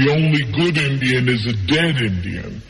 The only good Indian is a dead Indian.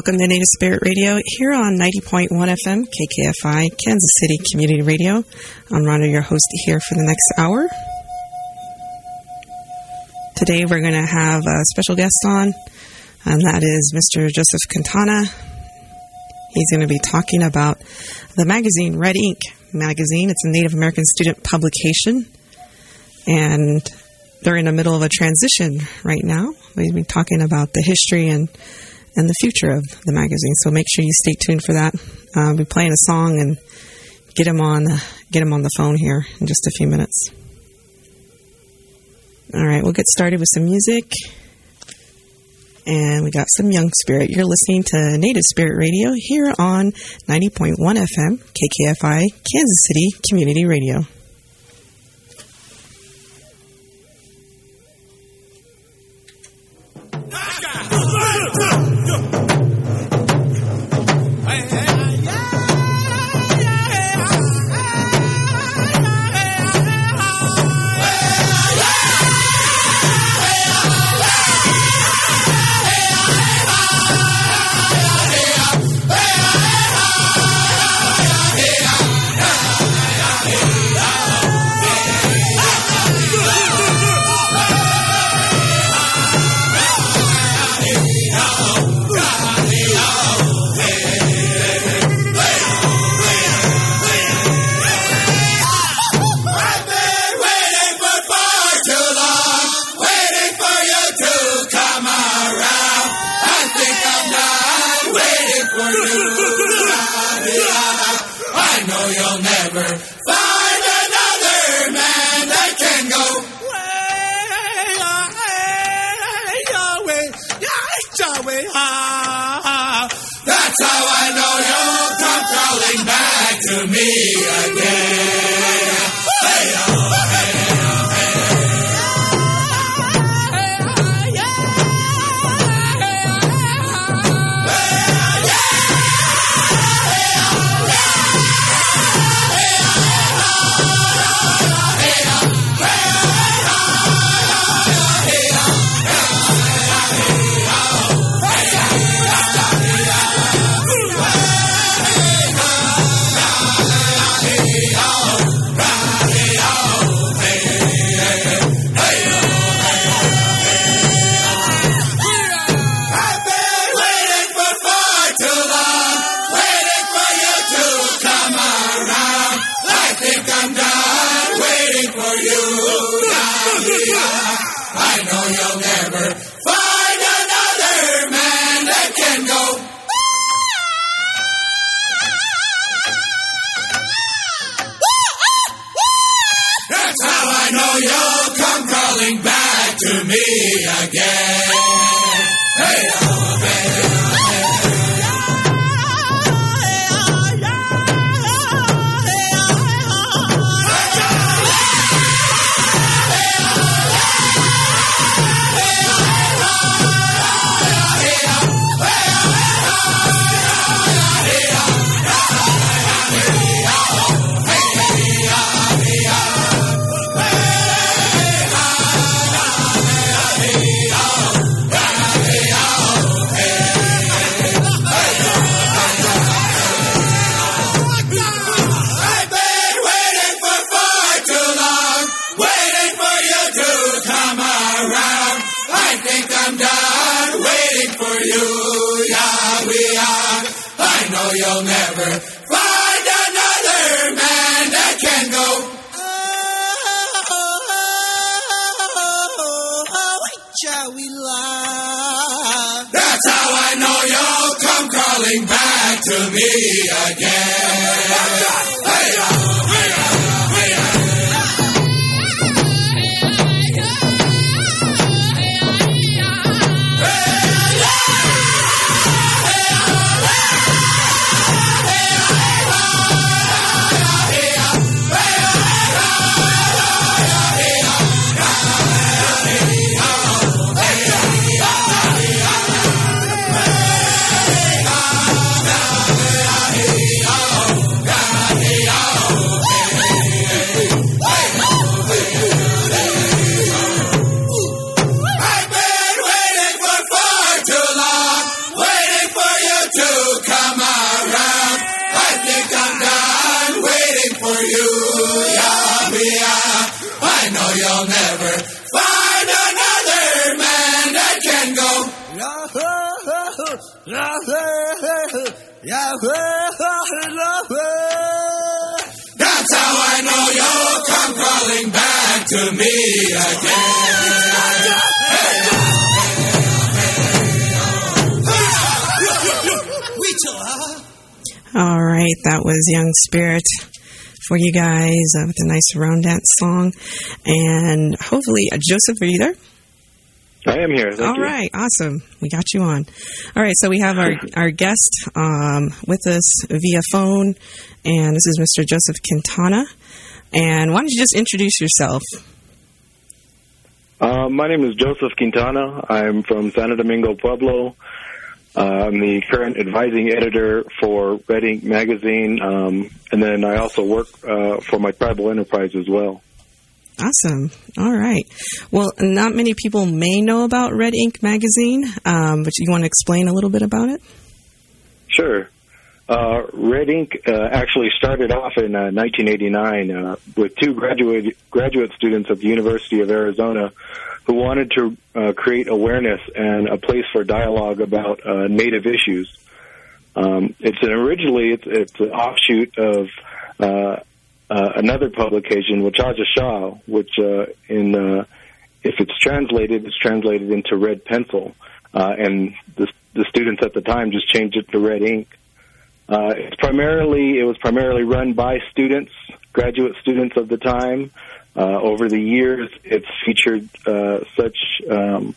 Welcome to Native Spirit Radio here on 90.1 FM, KKFI, Kansas City Community Radio. I'm Rhonda, your host here for the next hour. Today we're going to have a special guest on, and that is Mr. Joseph Quintana. He's going to be talking about the magazine Red Ink magazine. It's a Native American student publication, and they're in the middle of a transition right now. We've been talking about the history and and the future of the magazine. So make sure you stay tuned for that. Uh, I'll be playing a song and get him on get him on the phone here in just a few minutes. All right, we'll get started with some music. And we got some Young Spirit. You're listening to Native Spirit Radio here on 90.1 FM, KKFI, Kansas City Community Radio. I've find another man that can go. That's how I know you'll come crawling back to me again. Come crawling back to me again. That was Young Spirit for you guys uh, with a nice round dance song. And hopefully, uh, Joseph, are you there? I am here. All you. right, awesome. We got you on. All right, so we have our, our guest um, with us via phone, and this is Mr. Joseph Quintana. And why don't you just introduce yourself? Uh, my name is Joseph Quintana. I'm from Santo Domingo, Pueblo. Uh, I'm the current advising editor for Red Ink magazine, um, and then I also work uh, for my tribal enterprise as well. Awesome. All right. Well, not many people may know about Red Ink magazine, um, but you want to explain a little bit about it? Sure. Uh, Red Ink uh, actually started off in uh, 1989 uh, with two graduate graduate students at the University of Arizona who wanted to uh, create awareness and a place for dialogue about uh, Native issues. Um, it's an originally it's, it's an offshoot of uh, uh, another publication, Wachaja Shah, which uh, in uh, if it's translated, it's translated into red pencil, uh, and the, the students at the time just changed it to red ink. Uh, it's primarily it was primarily run by students, graduate students of the time. Uh, over the years, it's featured uh, such um,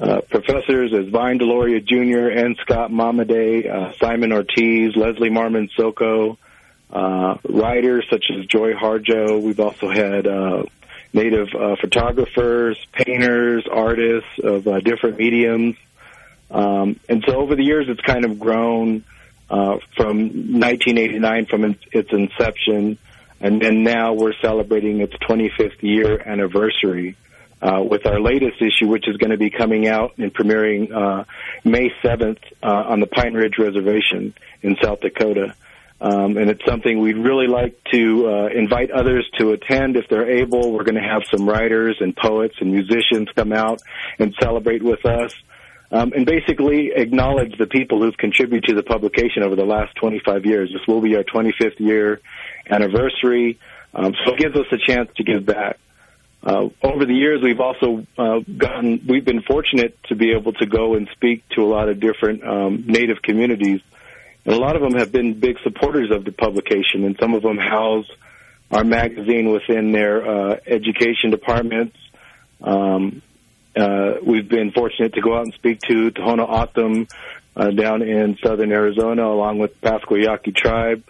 uh, professors as Vine Deloria Jr. and Scott Momaday, uh, Simon Ortiz, Leslie Marmon Silko, uh, writers such as Joy Harjo. We've also had native photographers, painters, artists of different mediums. Um, and so over the years, it's kind of grown uh, from 1989, from its, its inception, and then now we're celebrating its 25th year anniversary uh, with our latest issue, which is going to be coming out and premiering uh, May 7th uh, on the Pine Ridge Reservation in South Dakota. Um, and it's something we'd really like to uh, invite others to attend if they're able. We're going to have some writers and poets and musicians come out and celebrate with us. Um, and basically acknowledge the people who've contributed to the publication over the last 25 years. This will be our 25th year anniversary, um, so it gives us a chance to give back. Uh, over the years, we've also uh, gotten, we've been fortunate to be able to go and speak to a lot of different um, Native communities, and a lot of them have been big supporters of the publication, and some of them house our magazine within their uh, education departments. Um, uh, we've been fortunate to go out and speak to Tohono O'odham uh, down in southern Arizona, along with Pascua Yaqui tribe.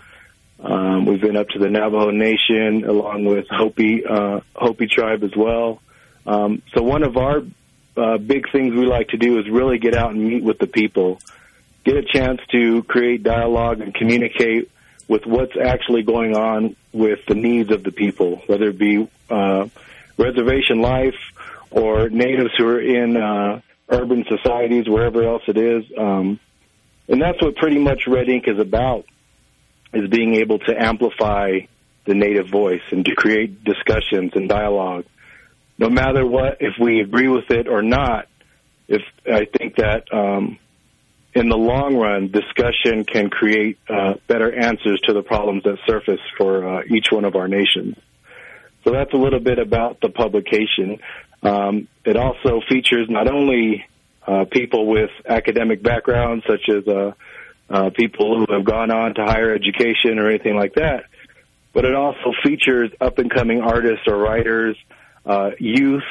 Um, we've been up to the Navajo Nation, along with Hopi uh, Hopi tribe as well. Um, so one of our uh, big things we like to do is really get out and meet with the people, get a chance to create dialogue and communicate with what's actually going on with the needs of the people, whether it be uh, reservation life or natives who are in uh, urban societies, wherever else it is. Um, and that's what pretty much Red Ink is about, is being able to amplify the native voice and to create discussions and dialogue. No matter what, if we agree with it or not, if I think that um, in the long run, discussion can create uh, better answers to the problems that surface for uh, each one of our nations. So that's a little bit about the publication. Um, it also features not only uh, people with academic backgrounds, such as uh, uh, people who have gone on to higher education or anything like that, but it also features up and coming artists or writers, uh, youth,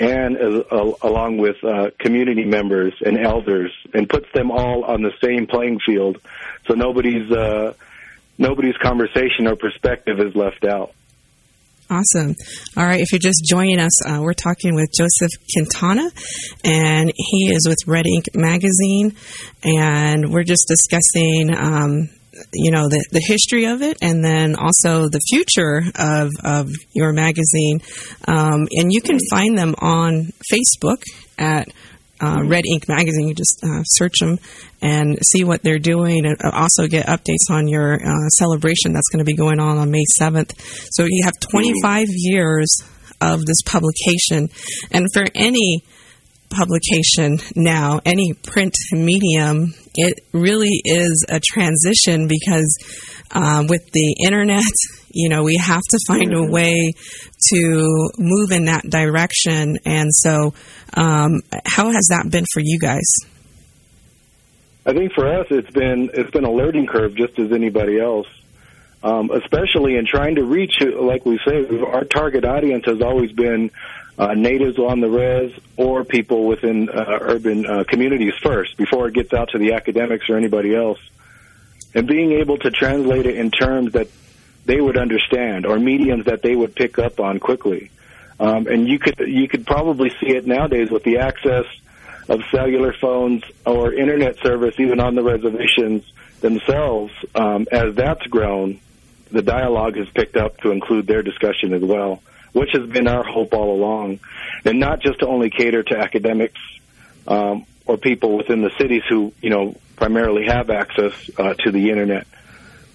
and uh, along with uh, community members and elders, and puts them all on the same playing field, so nobody's uh, nobody's conversation or perspective is left out. Awesome. All right, if you're just joining us, uh, we're talking with Joseph Quintana, and he is with Red Ink Magazine, and we're just discussing. Um, you know the, the history of it and then also the future of, of your magazine um, and you can find them on facebook at uh, Red Ink Magazine. You just uh, search them and see what they're doing, and also get updates on your uh, celebration that's going to be going on on May 7th. So you have 25 years of this publication, and for any publication now, any print medium, it really is a transition because uh, with the internet, you know, we have to find a way to move in that direction. And so, um, how has that been for you guys? I think for us, it's been it's been a learning curve, just as anybody else. Um, especially in trying to reach, like we say, our target audience has always been uh, natives on the res or people within uh, urban uh, communities first, before it gets out to the academics or anybody else. And being able to translate it in terms that they would understand or mediums that they would pick up on quickly. Um, and you could you could probably see it nowadays with the access of cellular phones or internet service, even on the reservations themselves. Um, as that's grown, the dialogue has picked up to include their discussion as well, which has been our hope all along, and not just to only cater to academics um, or people within the cities who you know primarily have access uh, to the internet.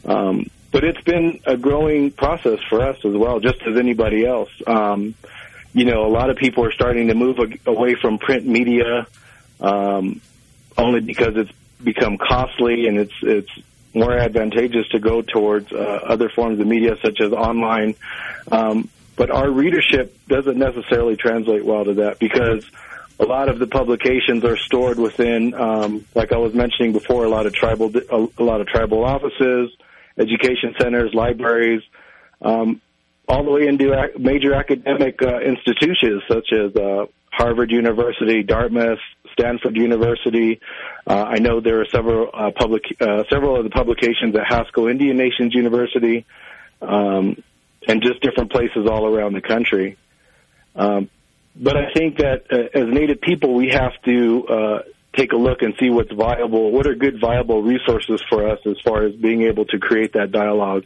Um, but it's been a growing process for us as well, just as anybody else. Um, you know, a lot of people are starting to move away from print media um, only because it's become costly and it's it's more advantageous to go towards uh, other forms of media such as online. Um, but our readership doesn't necessarily translate well to that because a lot of the publications are stored within, um, like I was mentioning before, a lot of tribal a, a lot of tribal offices education centers, libraries, um, all the way into major academic uh, institutions such as uh, Harvard University, Dartmouth, Stanford University. Uh, I know there are several uh, public, uh, several of the publications at Haskell Indian Nations University, um, and just different places all around the country. Um, but I think that uh, as Native people, we have to uh, take a look and see what's viable, what are good viable resources for us as far as being able to create that dialogue,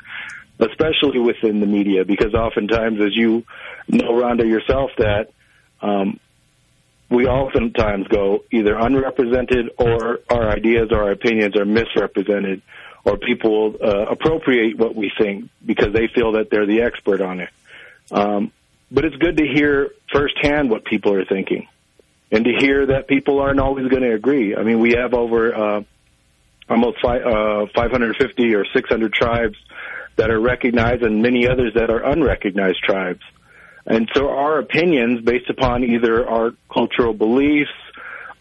especially within the media, because oftentimes, as you know, Rhonda, yourself, that um, we oftentimes go either unrepresented or our ideas or our opinions are misrepresented or people uh, appropriate what we think because they feel that they're the expert on it. Um, but it's good to hear firsthand what people are thinking and to hear that people aren't always going to agree. I mean, we have over uh, almost five, uh, 550 or 600 tribes that are recognized and many others that are unrecognized tribes. And so our opinions, based upon either our cultural beliefs,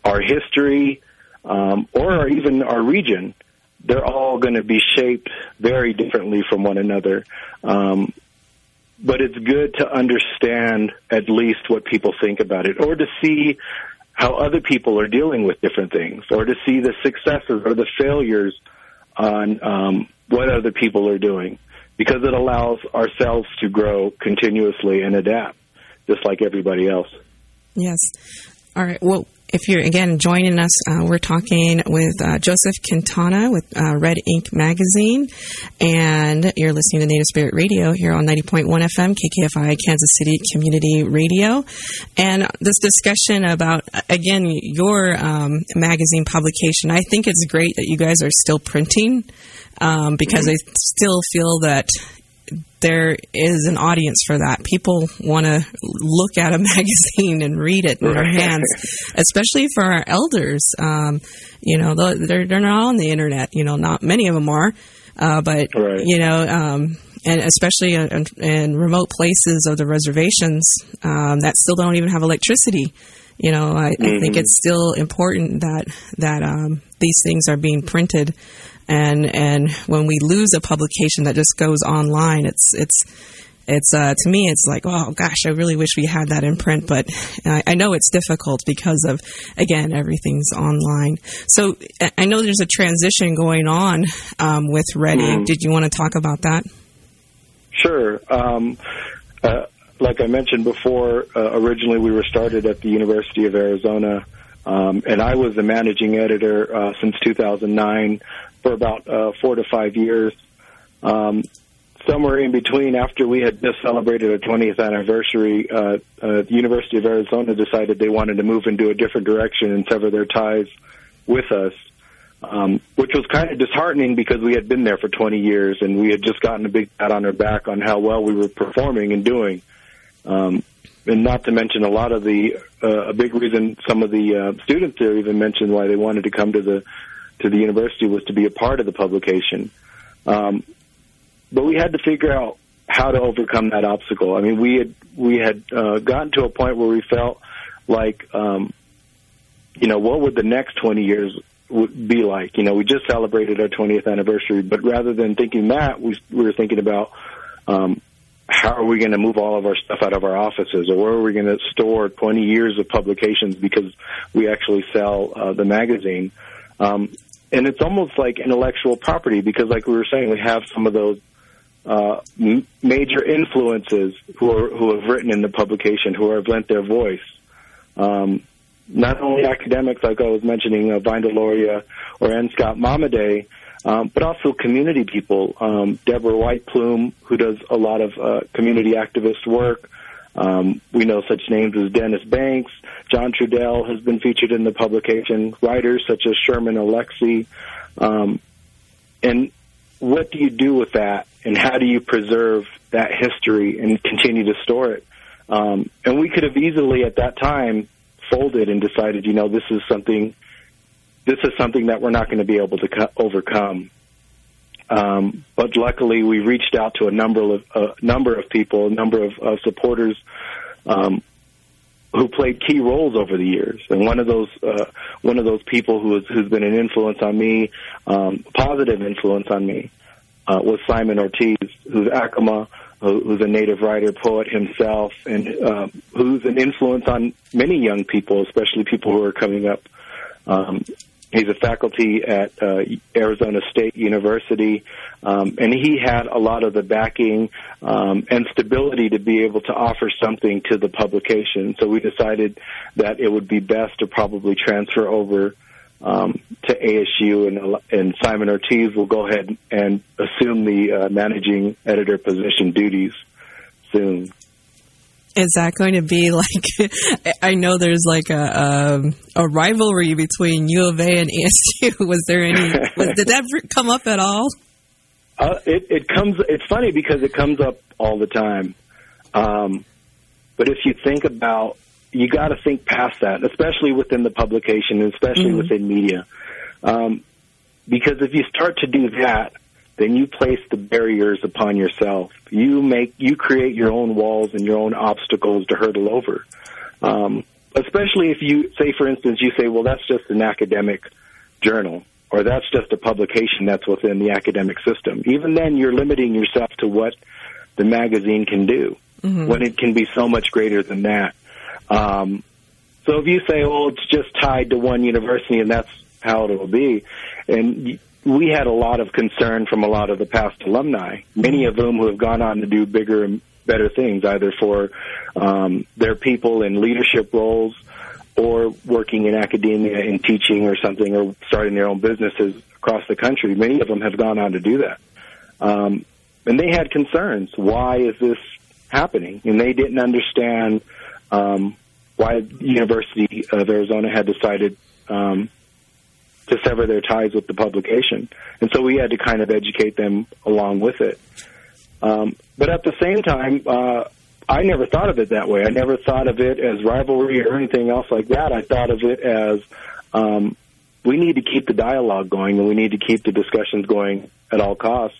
our history, um, or even our region, they're all going to be shaped very differently from one another. Um, but it's good to understand at least what people think about it or to see how other people are dealing with different things or to see the successes or the failures on um, what other people are doing because it allows ourselves to grow continuously and adapt just like everybody else. Yes. All right. Well, if you're again joining us, uh, we're talking with uh, Joseph Quintana with uh, Red Ink Magazine, and you're listening to Native Spirit Radio here on 90.1 FM, KKFI, Kansas City Community Radio. And this discussion about, again, your um, magazine publication, I think it's great that you guys are still printing um, because I still feel that there is an audience for that. People want to look at a magazine and read it in their hands, especially for our elders. Um, you know, they're they're not on the internet. You know, not many of them are, uh, but Right. you know. Um, and especially in, in remote places of the reservations um, that still don't even have electricity, you know, I, I think it's still important that that um, these things are being printed, and and when we lose a publication that just goes online, it's it's it's uh, to me it's like oh gosh, I really wish we had that in print, but I, I know it's difficult because of again everything's online. So I- know there's a transition going on um, with Red Ink. Did you want to talk about that? Sure. Um, uh, like I mentioned before, uh, originally we were started at the University of Arizona, um, and I was the managing editor uh, since 2009 for about uh, four to five years. Um, somewhere in between, after we had just celebrated our 20th anniversary, uh, uh, the University of Arizona decided they wanted to move into a different direction and sever their ties with us um, which was kind of disheartening because we had been there for 20 years and we had just gotten a big pat on our back on how well we were performing and doing. Um, and not to mention a lot of the uh, a big reason some of the uh, students there even mentioned why they wanted to come to the to the university was to be a part of the publication. Um, but we had to figure out how to overcome that obstacle. I mean, we had we had uh, gotten to a point where we felt like, um, you know, what would the next 20 years would be like? You know, we just celebrated our 20th anniversary, but rather than thinking that, we, we were thinking about um, how are we going to move all of our stuff out of our offices, or where are we going to store 20 years of publications because we actually sell uh, the magazine. Um, and it's almost like intellectual property because, like we were saying, we have some of those uh, major influences who are, who have written in the publication, who have lent their voice. Um, not only academics, like I was mentioning, uh, Vine Deloria or N. Scott Momaday, um, but also community people. Um, Deborah White Plume, who does a lot of uh, community activist work. Um, we know such names as Dennis Banks. John Trudell has been featured in the publication. Writers such as Sherman Alexie. Um, and what do you do with that, and how do you preserve that history and continue to store it? Um, and we could have easily, at that time, folded and decided, you know, this is something, this is something that we're not going to be able to co- overcome. Um, but luckily, we reached out to a number of a number of people, a number of, of supporters um, who played key roles over the years. And one of those uh, one of those people who has, who's been an influence on me, um, positive influence on me, uh, was Simon Ortiz, who's Acoma, who, who's a native writer, poet himself, and uh, who's an influence on many young people, especially people who are coming up. Um, he's a faculty at uh, Arizona State University, um, and he had a lot of the backing um, and stability to be able to offer something to the publication. So we decided that it would be best to probably transfer over um, to ASU, and, and Simon Ortiz will go ahead and assume the uh, managing editor position duties soon. Is that going to be like? I know there's like a um, a rivalry between U of A and ASU. Was there any? Was, did that come up at all? Uh, it, it comes. It's funny because it comes up all the time. Um, but if you think about, you got to think past that, especially within the publication, and especially Mhm. within media, um, because if you start to do that, then you place the barriers upon yourself. You make, you create your own walls and your own obstacles to hurdle over. Um, especially if you say, for instance, you say, "Well, that's just an academic journal." Or that's just a publication that's within the academic system. Even then, you're limiting yourself to what the magazine can do when it can be so much greater than that. Um, so if you say, "Oh, it's just tied to one university," and that's how it will be, and we had a lot of concern from a lot of the past alumni, many of whom who have gone on to do bigger and better things, either for um, their people in leadership roles or working in academia in teaching or something or starting their own businesses across the country. Many of them have gone on to do that. Um, and they had concerns. Why is this happening? And they didn't understand um, why the University of Arizona had decided um, to sever their ties with the publication. And so we had to kind of educate them along with it. Um, but at the same time, uh, I never thought of it that way. I never thought of it as rivalry or anything else like that. I thought of it as um, we need to keep the dialogue going and we need to keep the discussions going at all costs.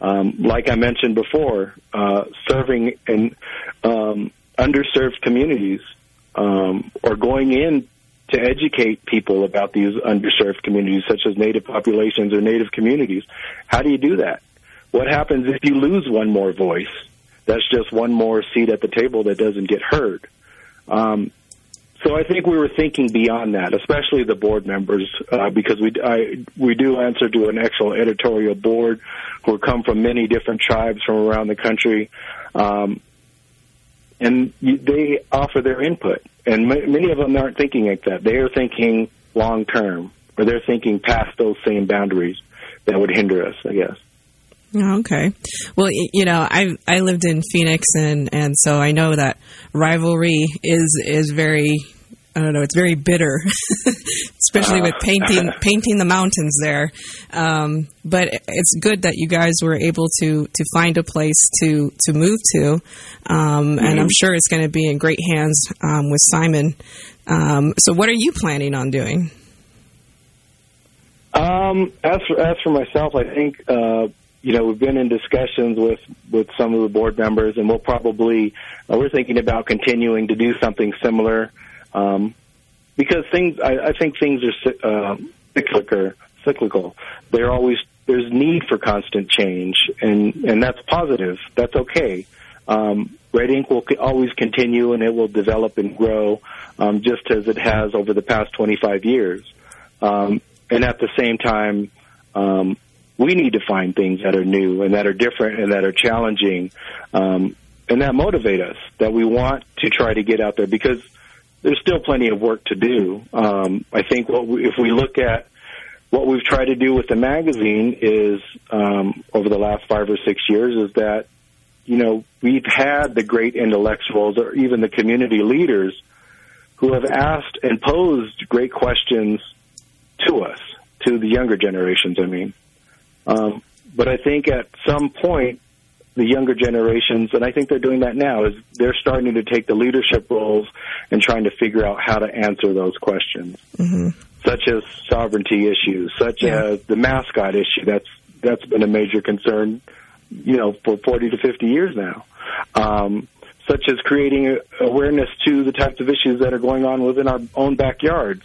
Um, like I mentioned before, uh, serving in um, underserved communities um, or going in to educate people about these underserved communities, such as Native populations or Native communities. How do you do that? What happens if you lose one more voice? That's just one more seat at the table that doesn't get heard. Um, so I think we were thinking beyond that, especially the board members, uh, because we I, we do answer to an actual editorial board who come from many different tribes from around the country, um, and they offer their input. And many of them aren't thinking like that. They are thinking long term, or they're thinking past those same boundaries that would hinder us. I guess. Oh, okay. Well, you know, I I lived in Phoenix, and and so I know that rivalry is is very. I don't know. It's very bitter, especially with painting painting the mountains there. Um, but it's good that you guys were able to to find a place to to move to, um, and I'm sure it's going to be in great hands um, with Simon. Um, so, what are you planning on doing? Um, as for as for myself, I think uh, you know we've been in discussions with with some of the board members, and we'll probably uh, we're thinking about continuing to do something similar um, because things I, I think things are uh, cyclical. Cyclical. They're always there's need for constant change, and and that's positive. That's okay. Um, Red Ink will always continue, and it will develop and grow, um, just as it has over the past 25 years. Um, and at the same time, um, we need to find things that are new and that are different and that are challenging, um, and that motivate us. That we want to try to get out there because there's still plenty of work to do. Um, I think what we, if we look at what we've tried to do with the magazine is um, over the last five or six years is that you know we've had the great intellectuals or even the community leaders who have asked and posed great questions to us, to the younger generations. I mean, um, but I think at some point the younger generations, and I think they're doing that now, is they're starting to take the leadership roles and trying to figure out how to answer those questions, such as sovereignty issues, such Yeah. as the mascot issue. That's that's been a major concern, you know, for 40 to 50 years now. Um, such as creating awareness to the types of issues that are going on within our own backyards,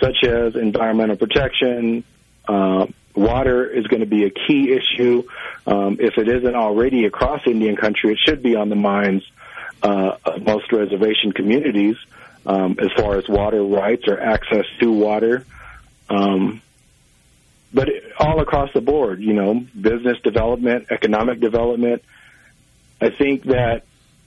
such as environmental protection, uh, water is going to be a key issue. Um, if it isn't already across Indian country, it should be on the minds uh, of most reservation communities um, as far as water rights or access to water. Um, but it, all across the board, you know, business development, economic development. I think that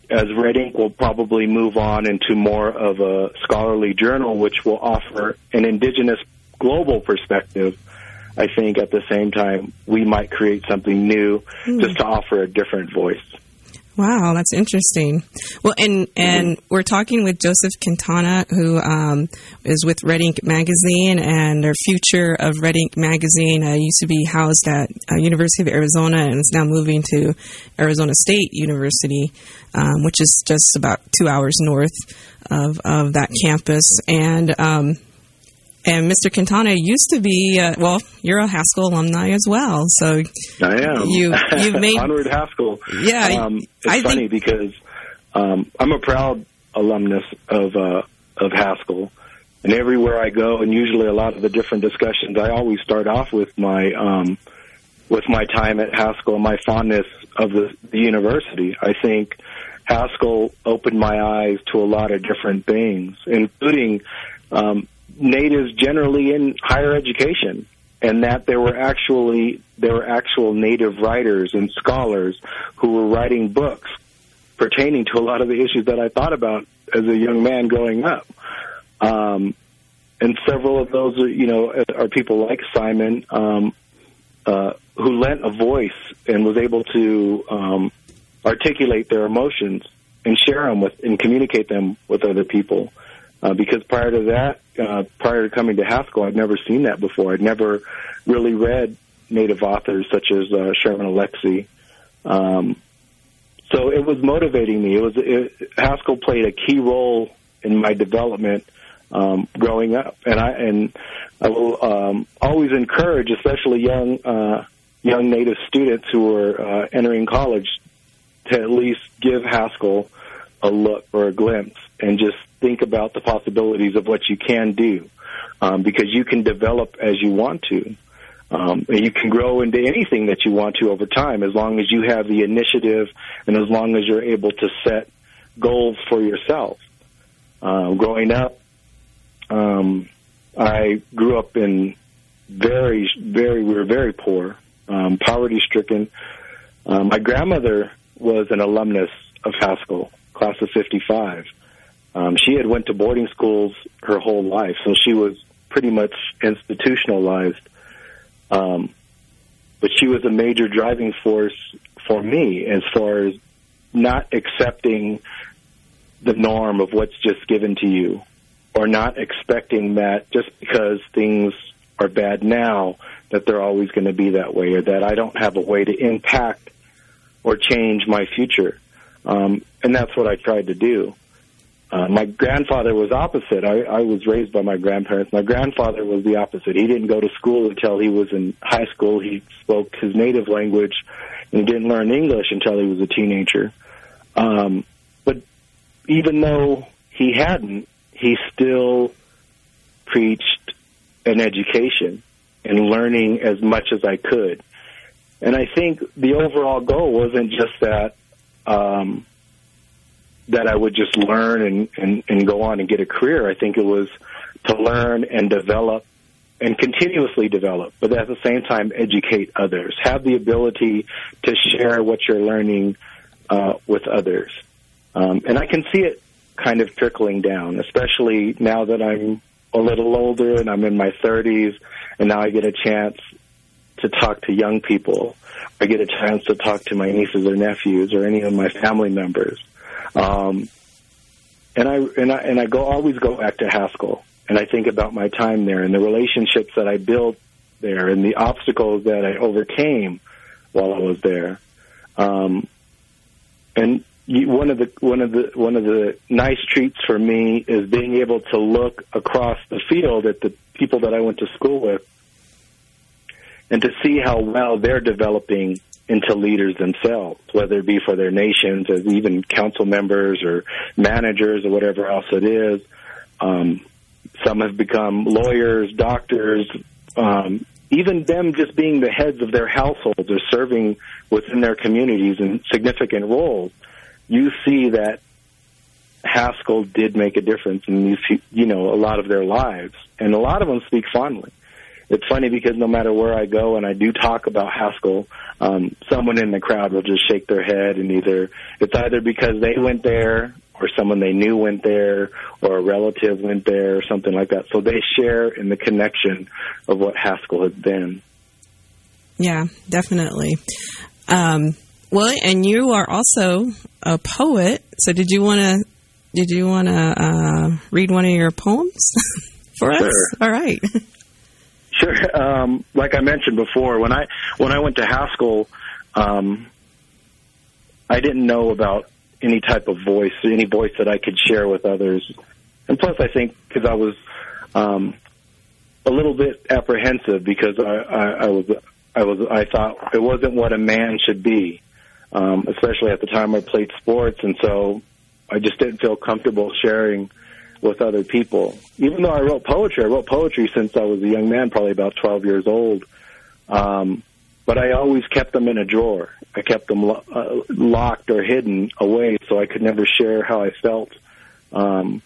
as Red Ink will probably move on into more of a scholarly journal, which will offer an indigenous global perspective. I think at the same time we might create something new just to offer a different voice. Wow, that's interesting. Well, and and we're talking with Joseph Quintana, who um, is with Red Ink Magazine, and their future of Red Ink Magazine uh, used to be housed at uh, University of Arizona, and is now moving to Arizona State University, um, which is just about two hours north of of that campus, and. Um, and Mr. Quintana used to be, uh, well, you're a Haskell alumni as well. So I am. You- you've made- onward Haskell. Yeah, um, it's I funny think- because um, I'm a proud alumnus of uh, of Haskell, and everywhere I go, and usually a lot of the different discussions, I always start off with my um, with my time at Haskell, and my fondness of the, the university. I think Haskell opened my eyes to a lot of different things, including um, natives generally in higher education, and that there were actually there were actual native writers and scholars who were writing books pertaining to a lot of the issues that I thought about as a young man growing up. Um, and several of those, are, you know, are people like Simon, um, uh, who lent a voice and was able to um, articulate their emotions and share them with and communicate them with other people. Uh, because prior to that, uh, prior to coming to Haskell, I'd never seen that before. I'd never really read Native authors such as uh, Sherman Alexie Um, so it was motivating me. It was it, Haskell played a key role in my development um, growing up, and I and I will um, always encourage, especially young uh, young Native students who are uh, entering college, to at least give Haskell a look or a glimpse, and just think about the possibilities of what you can do, um, because you can develop as you want to. Um, and you can grow into anything that you want to over time as long as you have the initiative and as long as you're able to set goals for yourself. Uh, growing up, um, I grew up in very, very, we were very poor, um, poverty stricken. Um, my grandmother was an alumnus of Haskell, class of 55. Um, she had went to boarding schools her whole life, so she was pretty much institutionalized. Um, but she was a major driving force for me as far as not accepting the norm of what's just given to you or not expecting that just because things are bad now that they're always going to be that way or that I don't have a way to impact or change my future. Um, and that's what I tried to do. Uh, my grandfather was opposite. I, I was raised by my grandparents. My grandfather was the opposite. He didn't go to school until he was in high school. He spoke his native language, and he didn't learn English until he was a teenager. Um, but even though he hadn't, he still preached an education and learning as much as I could. And I think the overall goal wasn't just that um, that I would just learn and, and, and go on and get a career. I think it was to learn and develop and continuously develop, but at the same time educate others. Have the ability to share what you're learning uh, with others. Um, and I can see it kind of trickling down, especially now that I'm a little older and I'm in my 30s, and now I get a chance to talk to young people. I get a chance to talk to my nieces or nephews or any of my family members. Um, and I and I and I go always go back to Haskell, and I think about my time there and the relationships that I built there and the obstacles that I overcame while I was there. Um, and one of the one of the one of the nice treats for me is being able to look across the field at the people that I went to school with and to see how well they're developing into leaders themselves, whether it be for their nations as even council members or managers or whatever else it is. Um, some have become lawyers, doctors, um, even them just being the heads of their households or serving within their communities in significant roles. You see that Haskell did make a difference in these, you know, a lot of their lives, and a lot of them speak fondly it's funny because no matter where I go and I do talk about Haskell, um, someone in the crowd will just shake their head and either it's either because they went there or someone they knew went there or a relative went there or something like that. So they share in the connection of what Haskell has been. Yeah, definitely. Um, well, and you are also a poet. So did you want to did you want to uh, read one of your poems for us? All right. Sure. Um, like I mentioned before, when I when I went to Haskell, um, I didn't know about any type of voice, any voice that I could share with others. And plus, I think because I was um, a little bit apprehensive because I, I, I was I was I thought it wasn't what a man should be, um, especially at the time I played sports, and so I just didn't feel comfortable sharing with other people. Even though I wrote poetry, I wrote poetry since I was a young man, probably about 12 years old. Um, but I always kept them in a drawer. I kept them lo- uh, locked or hidden away so I could never share how I felt. Um,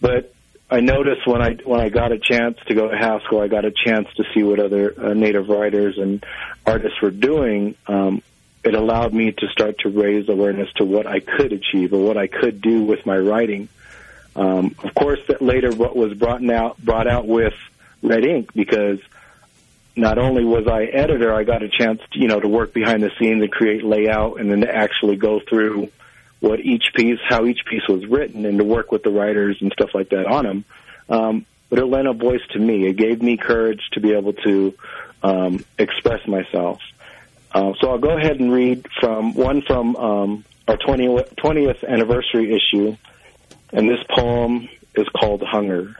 but I noticed when I when I got a chance to go to Haskell, I got a chance to see what other uh, Native writers and artists were doing. Um, it allowed me to start to raise awareness to what I could achieve or what I could do with my writing. Um, of course, that later what was brought out brought out with Red Ink because not only was I editor, I got a chance, to, you know, to work behind the scenes and create layout, and then to actually go through what each piece, how each piece was written, and to work with the writers and stuff like that on them. Um, but it lent a voice to me. It gave me courage to be able to um, express myself. Uh, so I'll go ahead and read from one from um, our 20, 20th anniversary issue, and this poem is called Hunger.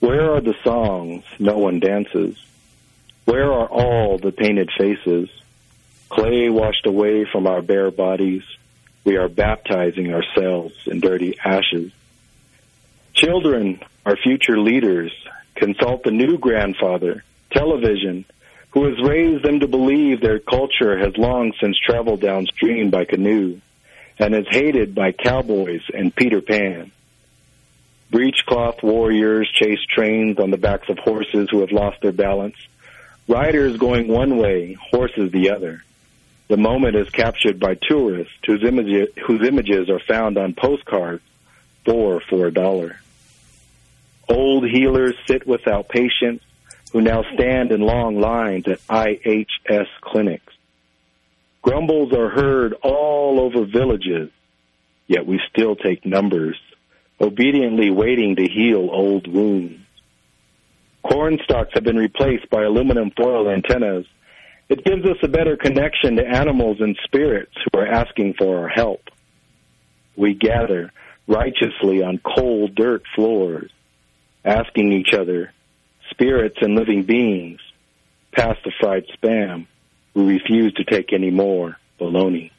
Where are the songs no one dances? Where are all the painted faces? Clay washed away from our bare bodies. We are baptizing ourselves in dirty ashes. Children are future leaders. Consult the new grandfather, television, who has raised them to believe their culture has long since traveled downstream by canoe and is hated by cowboys and Peter Pan. Breechcloth warriors chase trains on the backs of horses who have lost their balance. Riders going one way, horses the other. The moment is captured by tourists whose images, whose images are found on postcards, four for a dollar. Old healers sit without patients who now stand in long lines at IHS clinics. Grumbles are heard all over villages, yet we still take numbers, obediently waiting to heal old wounds. Corn stalks have been replaced by aluminum foil antennas. It gives us a better connection to animals and spirits who are asking for our help. We gather righteously on cold dirt floors, asking each other, spirits and living beings, past the fried spam, who refuse to take any more baloney.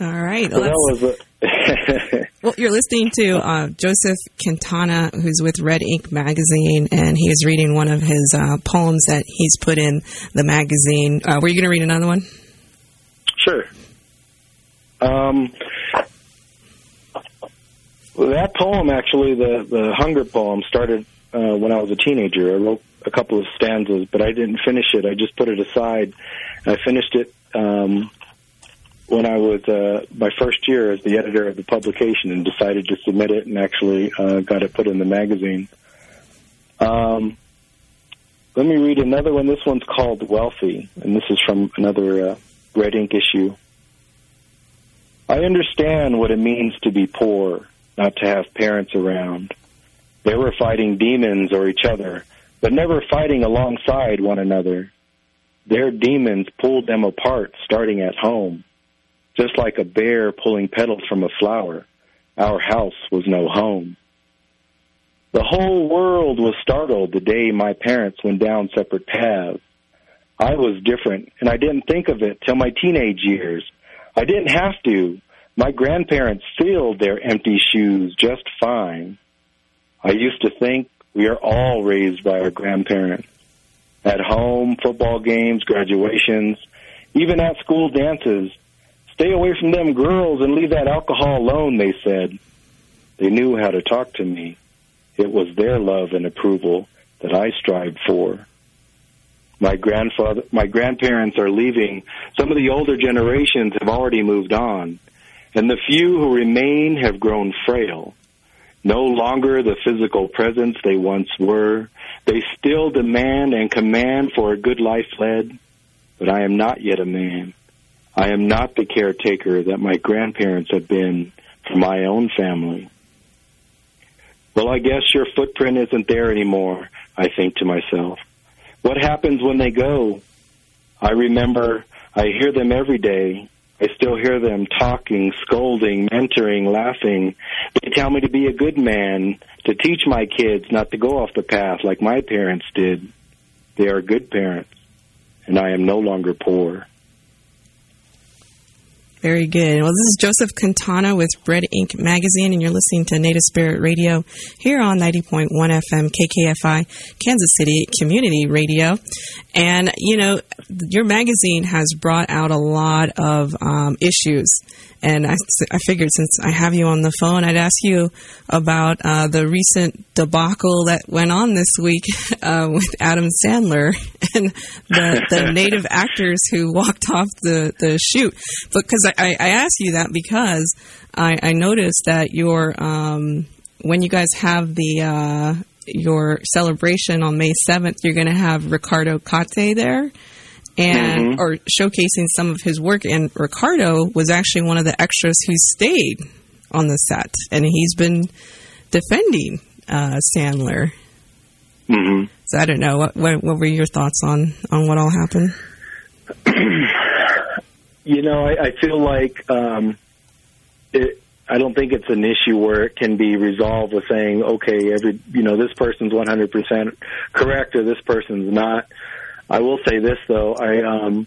All right. So let's- that was a, Well, you're listening to uh, Joseph Quintana, who's with Red Ink magazine, and he is reading one of his uh, poems that he's put in the magazine. Uh, were you going to read another one? Sure. Um, that poem, actually, the the hunger poem, started uh, when I was a teenager. I wrote a couple of stanzas, but I didn't finish it. I just put it aside. I finished it um, when I was uh, my first year as the editor of the publication, and decided to submit it, and actually uh, got it put in the magazine. Um, let me read another one. This one's called Wealthy, and this is from another uh, Red Ink issue. I understand what it means to be poor, not to have parents around. They were fighting demons or each other, but never fighting alongside one another. Their demons pulled them apart, starting at home. Just like a bear pulling petals from a flower, our house was no home. The whole world was startled the day my parents went down separate paths. I was different, and I didn't think of it till my teenage years. I didn't have to. My grandparents filled their empty shoes just fine. I used to think we are all raised by our grandparents. At home, football games, graduations, even at school dances. Stay away from them girls and leave that alcohol alone, they said. They knew how to talk to me. It was their love and approval that I strived for. My grandfather, my grandparents are leaving. Some of the older generations have already moved on, and the few who remain have grown frail. No longer the physical presence they once were. They still demand and command for a good life led, but I am not yet a man. I am not the caretaker that my grandparents have been for my own family. Well, I guess your footprint isn't there anymore, I think to myself. What happens when they go? I remember I hear them every day. I still hear them talking, scolding, mentoring, laughing. They tell me to be a good man, to teach my kids not to go off the path like my parents did. They are good parents, and I am no longer poor. Very good. Well, this is Joseph Quintana with Red Ink Magazine, and you're listening to Native Spirit Radio here on 90.1 FM KKFI, Kansas City Community Radio. And, you know, your magazine has brought out a lot of um, issues. And I, I figured since I have you on the phone, I'd ask you about uh, the recent debacle that went on this week uh, with Adam Sandler and the, the native actors who walked off the, the shoot. Because I, I asked you that because I, I noticed that your um, when you guys have the uh, your celebration on May seventh, you're going to have Ricardo Cate there and or showcasing some of his work. And Ricardo was actually one of the extras who stayed on the set, and he's been defending uh, Sandler. hmm So I don't know what what, what were your thoughts on on what all happened. you know, I, I feel like um, it. I don't think it's an issue where it can be resolved with saying, okay, every you know, this person's 100% correct or this person's not. I will say this though, I um,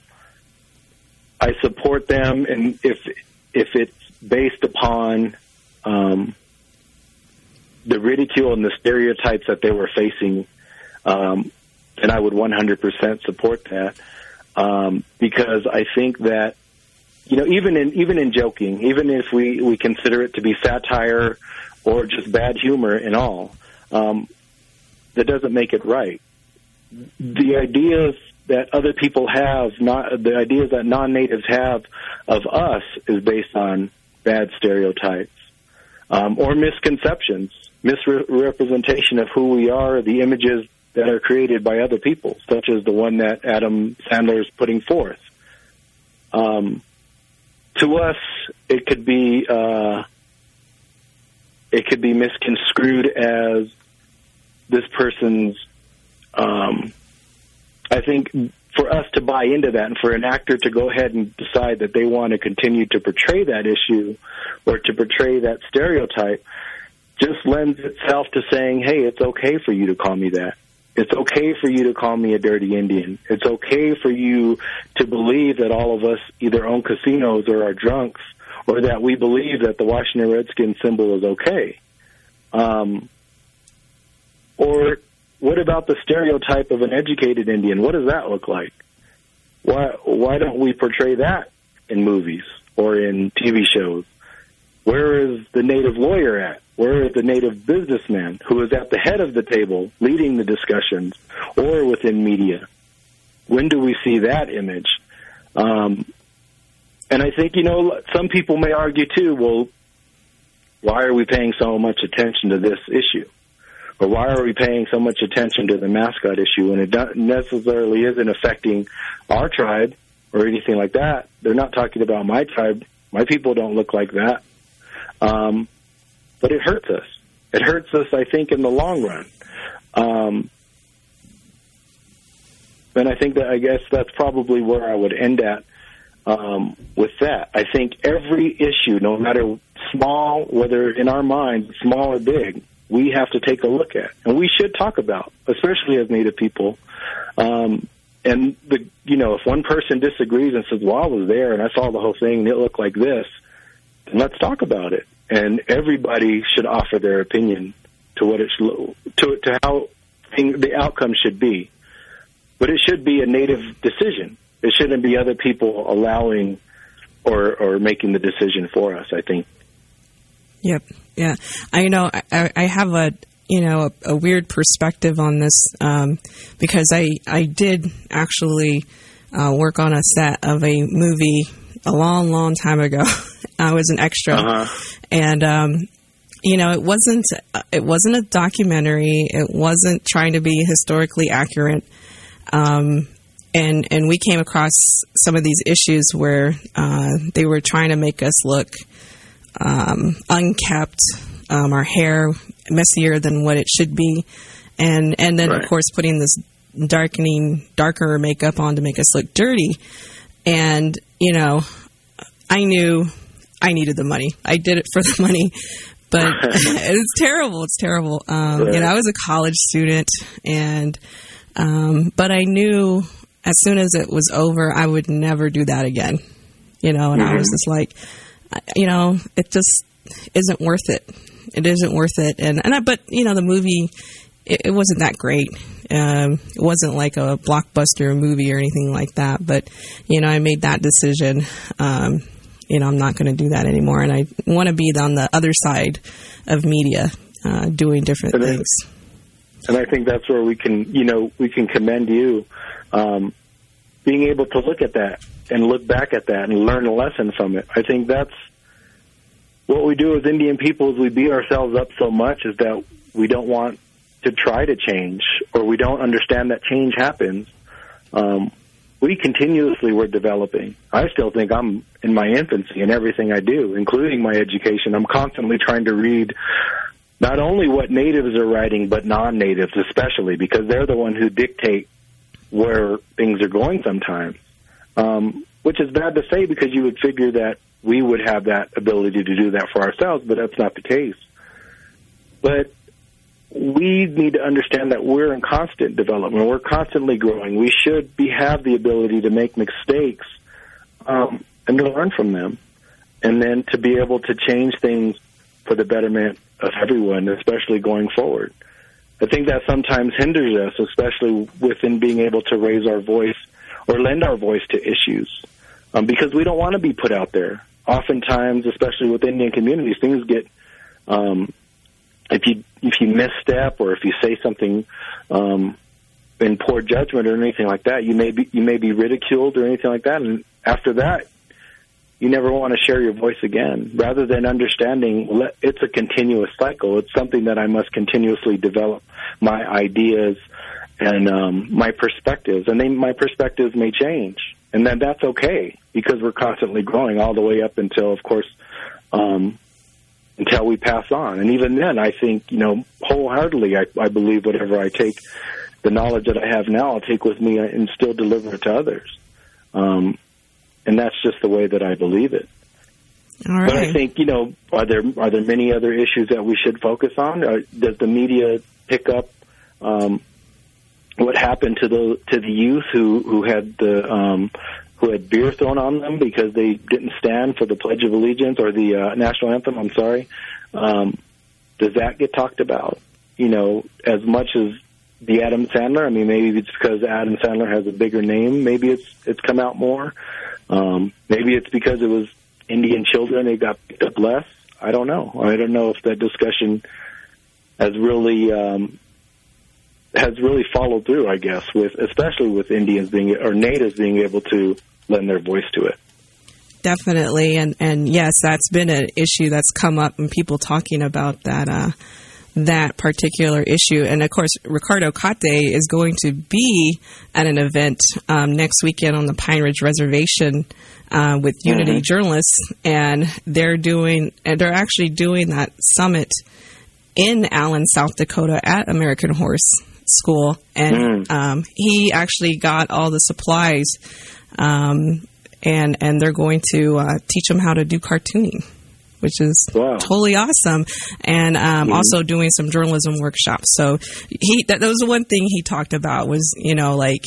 I support them, and if if it's based upon um, the ridicule and the stereotypes that they were facing, um, then I would 100% support that um, because I think that you know even in even in joking, even if we we consider it to be satire or just bad humor and all, um, that doesn't make it right. The ideas that other people have, not the ideas that non-natives have of us, is based on bad stereotypes um, or misconceptions, misrepresentation of who we are, the images that are created by other people, such as the one that Adam Sandler is putting forth. Um, to us, it could be uh, it could be misconstrued as this person's. Um, I think for us to buy into that, and for an actor to go ahead and decide that they want to continue to portray that issue or to portray that stereotype, just lends itself to saying, "Hey, it's okay for you to call me that." It's okay for you to call me a dirty Indian. It's okay for you to believe that all of us either own casinos or are drunks, or that we believe that the Washington Redskins symbol is okay. Um, or what about the stereotype of an educated Indian? What does that look like? Why why don't we portray that in movies or in TV shows? Where is the native lawyer at? Where is the native businessman who is at the head of the table leading the discussions or within media? When do we see that image? Um, and I think, you know, some people may argue too, well, why are we paying so much attention to this issue? Or why are we paying so much attention to the mascot issue when it necessarily isn't affecting our tribe or anything like that? They're not talking about my tribe. My people don't look like that. Um, but it hurts us. It hurts us, I think, in the long run. Um, and I think that I guess that's probably where I would end at um, with that. I think every issue, no matter small, whether in our minds small or big, we have to take a look at, and we should talk about, especially as Native people. Um, and the you know, if one person disagrees and says, "Well, I was there and I saw the whole thing and it looked like this," then let's talk about it. And everybody should offer their opinion to what it should, to to how the outcome should be. But it should be a native decision. It shouldn't be other people allowing or or making the decision for us. I think. Yep. Yeah. I know. I, I have a you know a, a weird perspective on this um, because I I did actually uh, work on a set of a movie a long long time ago. I was an extra, Uh-huh. and um, you know it wasn't it wasn't a documentary. It wasn't trying to be historically accurate. Um, and and we came across some of these issues where uh, they were trying to make us look um, unkept, um, our hair messier than what it should be, and and then Right. of course putting this darkening, darker makeup on to make us look dirty. And you know, I knew I needed the money. I did it for the money, but it's terrible. It's terrible. Um, You know, I was a college student, and um, but I knew as soon as it was over, I would never do that again. You know, and I was just like, you know, it just isn't worth it. It isn't worth it. And and I, but you know, the movie, it, it wasn't that great. Um, it wasn't like a blockbuster movie or anything like that. But you know, I made that decision. Um, you know, I'm not going to do that anymore, and I want to be on the other side of media, uh, doing different And things. and I think that's where we can, you know, we can commend you, um, being able to look at that and look back at that and learn a lesson from it. I think that's what we do as Indian people is we beat ourselves up so much is that we don't want to try to change or we don't understand that change happens. Um, we continuously were developing. I still think I'm in my infancy in everything I do, including my education. I'm constantly trying to read not only what natives are writing, but non-natives especially, because they're the one who dictate where things are going sometimes. Um, which is bad to say because you would figure that we would have that ability to do that for ourselves, but that's not the case. But we need to understand that we're in constant development. We're constantly growing. We should be have the ability to make mistakes um, and to learn from them, and then to be able to change things for the betterment of everyone, especially going forward. I think that sometimes hinders us, especially within being able to raise our voice or lend our voice to issues, um, because we don't want to be put out there. Oftentimes, especially with Indian communities, things get um, if you if you misstep or if you say something um, in poor judgment or anything like that, you may be you may be ridiculed or anything like that, and after that, you never want to share your voice again. Rather than understanding it's a continuous cycle, it's something that I must continuously develop my ideas and um, my perspectives, and they, my perspectives may change, and then that's okay because we're constantly growing all the way up until, of course, um, until we pass on. And even then, I think you know wholeheartedly, I, I believe whatever I take, the knowledge that I have now, I'll take with me and still deliver it to others. Um, and that's just the way that I believe it. All right. But I think you know, are there are there many other issues that we should focus on? Or does the media pick up um, what happened to the to the youth who who had the um, who had beer thrown on them because they didn't stand for the Pledge of Allegiance or the uh, national anthem? I'm sorry. Um, does that get talked about? You know, as much as the Adam Sandler. I mean, maybe it's because Adam Sandler has a bigger name. Maybe it's it's come out more. Um, maybe it's because it was Indian children. They got picked up less. I don't know. I don't know if that discussion has really um, has really followed through. I guess with especially with Indians being or natives being able to lend their voice to it. Definitely, and and yes, that's been an issue that's come up, and people talking about that. Uh, that particular issue. And of course, Ricardo Cate is going to be at an event um, next weekend on the Pine Ridge Reservation uh, with Unity Mm-hmm. Journalists, and they're doing and they're actually doing that summit in Allen, South Dakota, at American Horse School, and um, he actually got all the supplies. Um, and and they're going to uh, teach them how to do cartooning, which is Wow. totally awesome. And um, also doing some journalism workshops. So he that, that was the one thing he talked about was you know like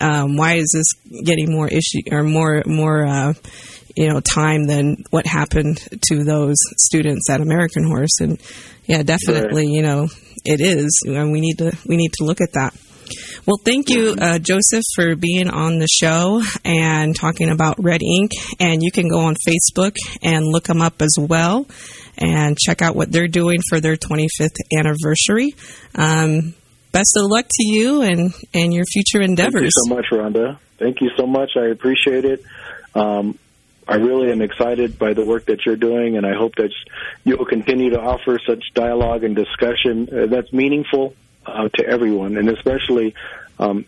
um, why is this getting more issue or more more uh, you know time than what happened to those students at American Horse? And yeah, definitely you know it is, and we need to we need to look at that. Well, thank you, uh, Joseph, for being on the show and talking about Red Ink. And you can go on Facebook and look them up as well and check out what they're doing for their 25th anniversary. Um, best of luck to you and, and your future endeavors. Thank you so much, Rhonda. Thank you so much. I appreciate it. Um, I really am excited by the work that you're doing, and I hope that you will continue to offer such dialogue and discussion uh, that's meaningful uh, to everyone, and especially um,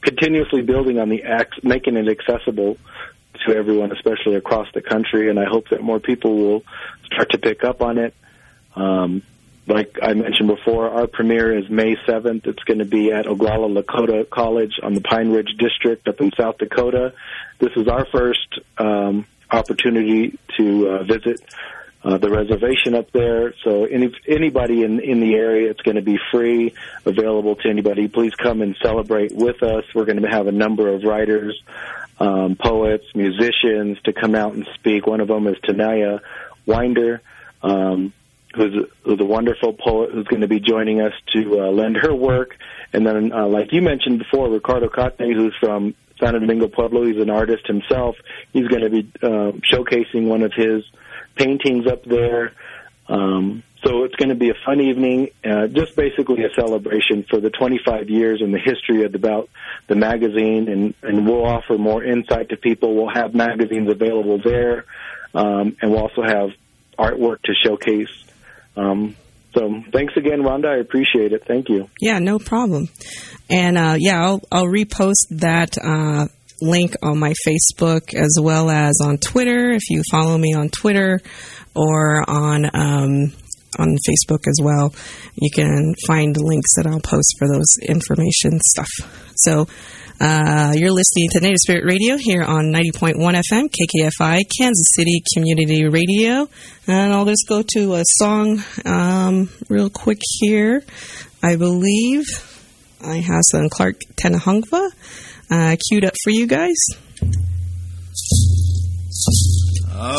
continuously building on the ac- making it accessible to everyone, especially across the country. And I hope that more people will start to pick up on it. Um, like I mentioned before, our premiere is May 7th. It's going to be at Oglala Lakota College on the Pine Ridge District up in South Dakota. This is our first um, opportunity to uh, visit uh, the reservation up there. So any anybody in in the area, it's going to be free, available to anybody. Please come and celebrate with us. We're going to have a number of writers, um, poets, musicians to come out and speak. One of them is Tanaya Winder. Um, who's, who's a wonderful poet who's going to be joining us to uh, lend her work. And then, uh, like you mentioned before, Ricardo Cate, who's from Santo Domingo Pueblo, he's an artist himself. He's going to be uh, showcasing one of his paintings up there. Um, so it's going to be a fun evening, uh, just basically a celebration for the 25 years and the history of the, about the magazine, and, and we'll offer more insight to people. We'll have magazines available there, um, and we'll also have artwork to showcase. Um, so thanks again, Rhonda. I appreciate it. Thank you. Yeah, no problem. And uh, yeah, I'll, I'll repost that uh, link on my Facebook as well as on Twitter. If you follow me on Twitter or on um, on Facebook as well. You can find links that I'll post for those information stuff. So, uh, you're listening to Native Spirit Radio here on 90.1 FM, KKFI, Kansas City Community Radio. And I'll just go to a song um, real quick here. I believe I have some Clark Tenakhongva uh, queued up for you guys. All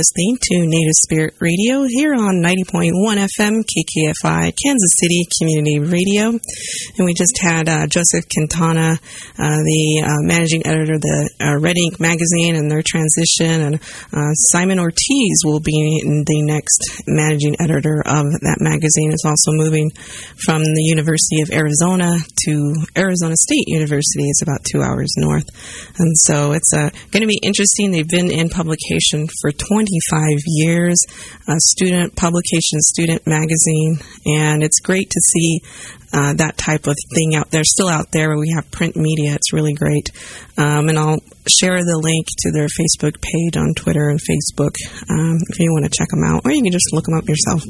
listening to Native Spirit Radio here on 90.1 FM KKFI, Kansas City Community Radio. And we just had uh, Joseph Quintana, uh, the uh, managing editor of the uh, Red Ink magazine, and their transition. And uh, Simon Ortiz will be the next managing editor of that magazine. It's also moving from the University of Arizona to Arizona State University. It's about two hours north. And so it's uh, going to be interesting. They've been in publication for 25 years, a student publication, student magazine, and it's great to see uh, that type of thing out there, still out there. We have print media. It's really great. Um, and I'll share the link to their Facebook page on Twitter and Facebook um, if you want to check them out, or you can just look them up yourself.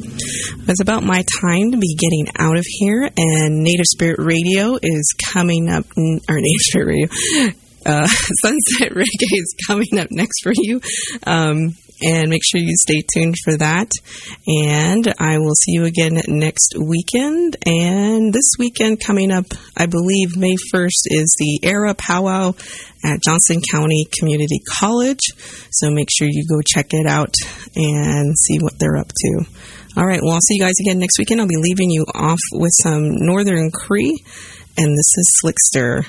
It's about my time to be getting out of here, and Native Spirit Radio is coming up, or Native Spirit Radio. Uh, Sunset Reggae is coming up next for you. Um, and make sure you stay tuned for that. And I will see you again next weekend. And this weekend coming up, I believe May 1st is the ERA Powwow at Johnson County Community College. So make sure you go check it out and see what they're up to. All right, well, I'll see you guys again next weekend. I'll be leaving you off with some Northern Cree, and this is Slickster.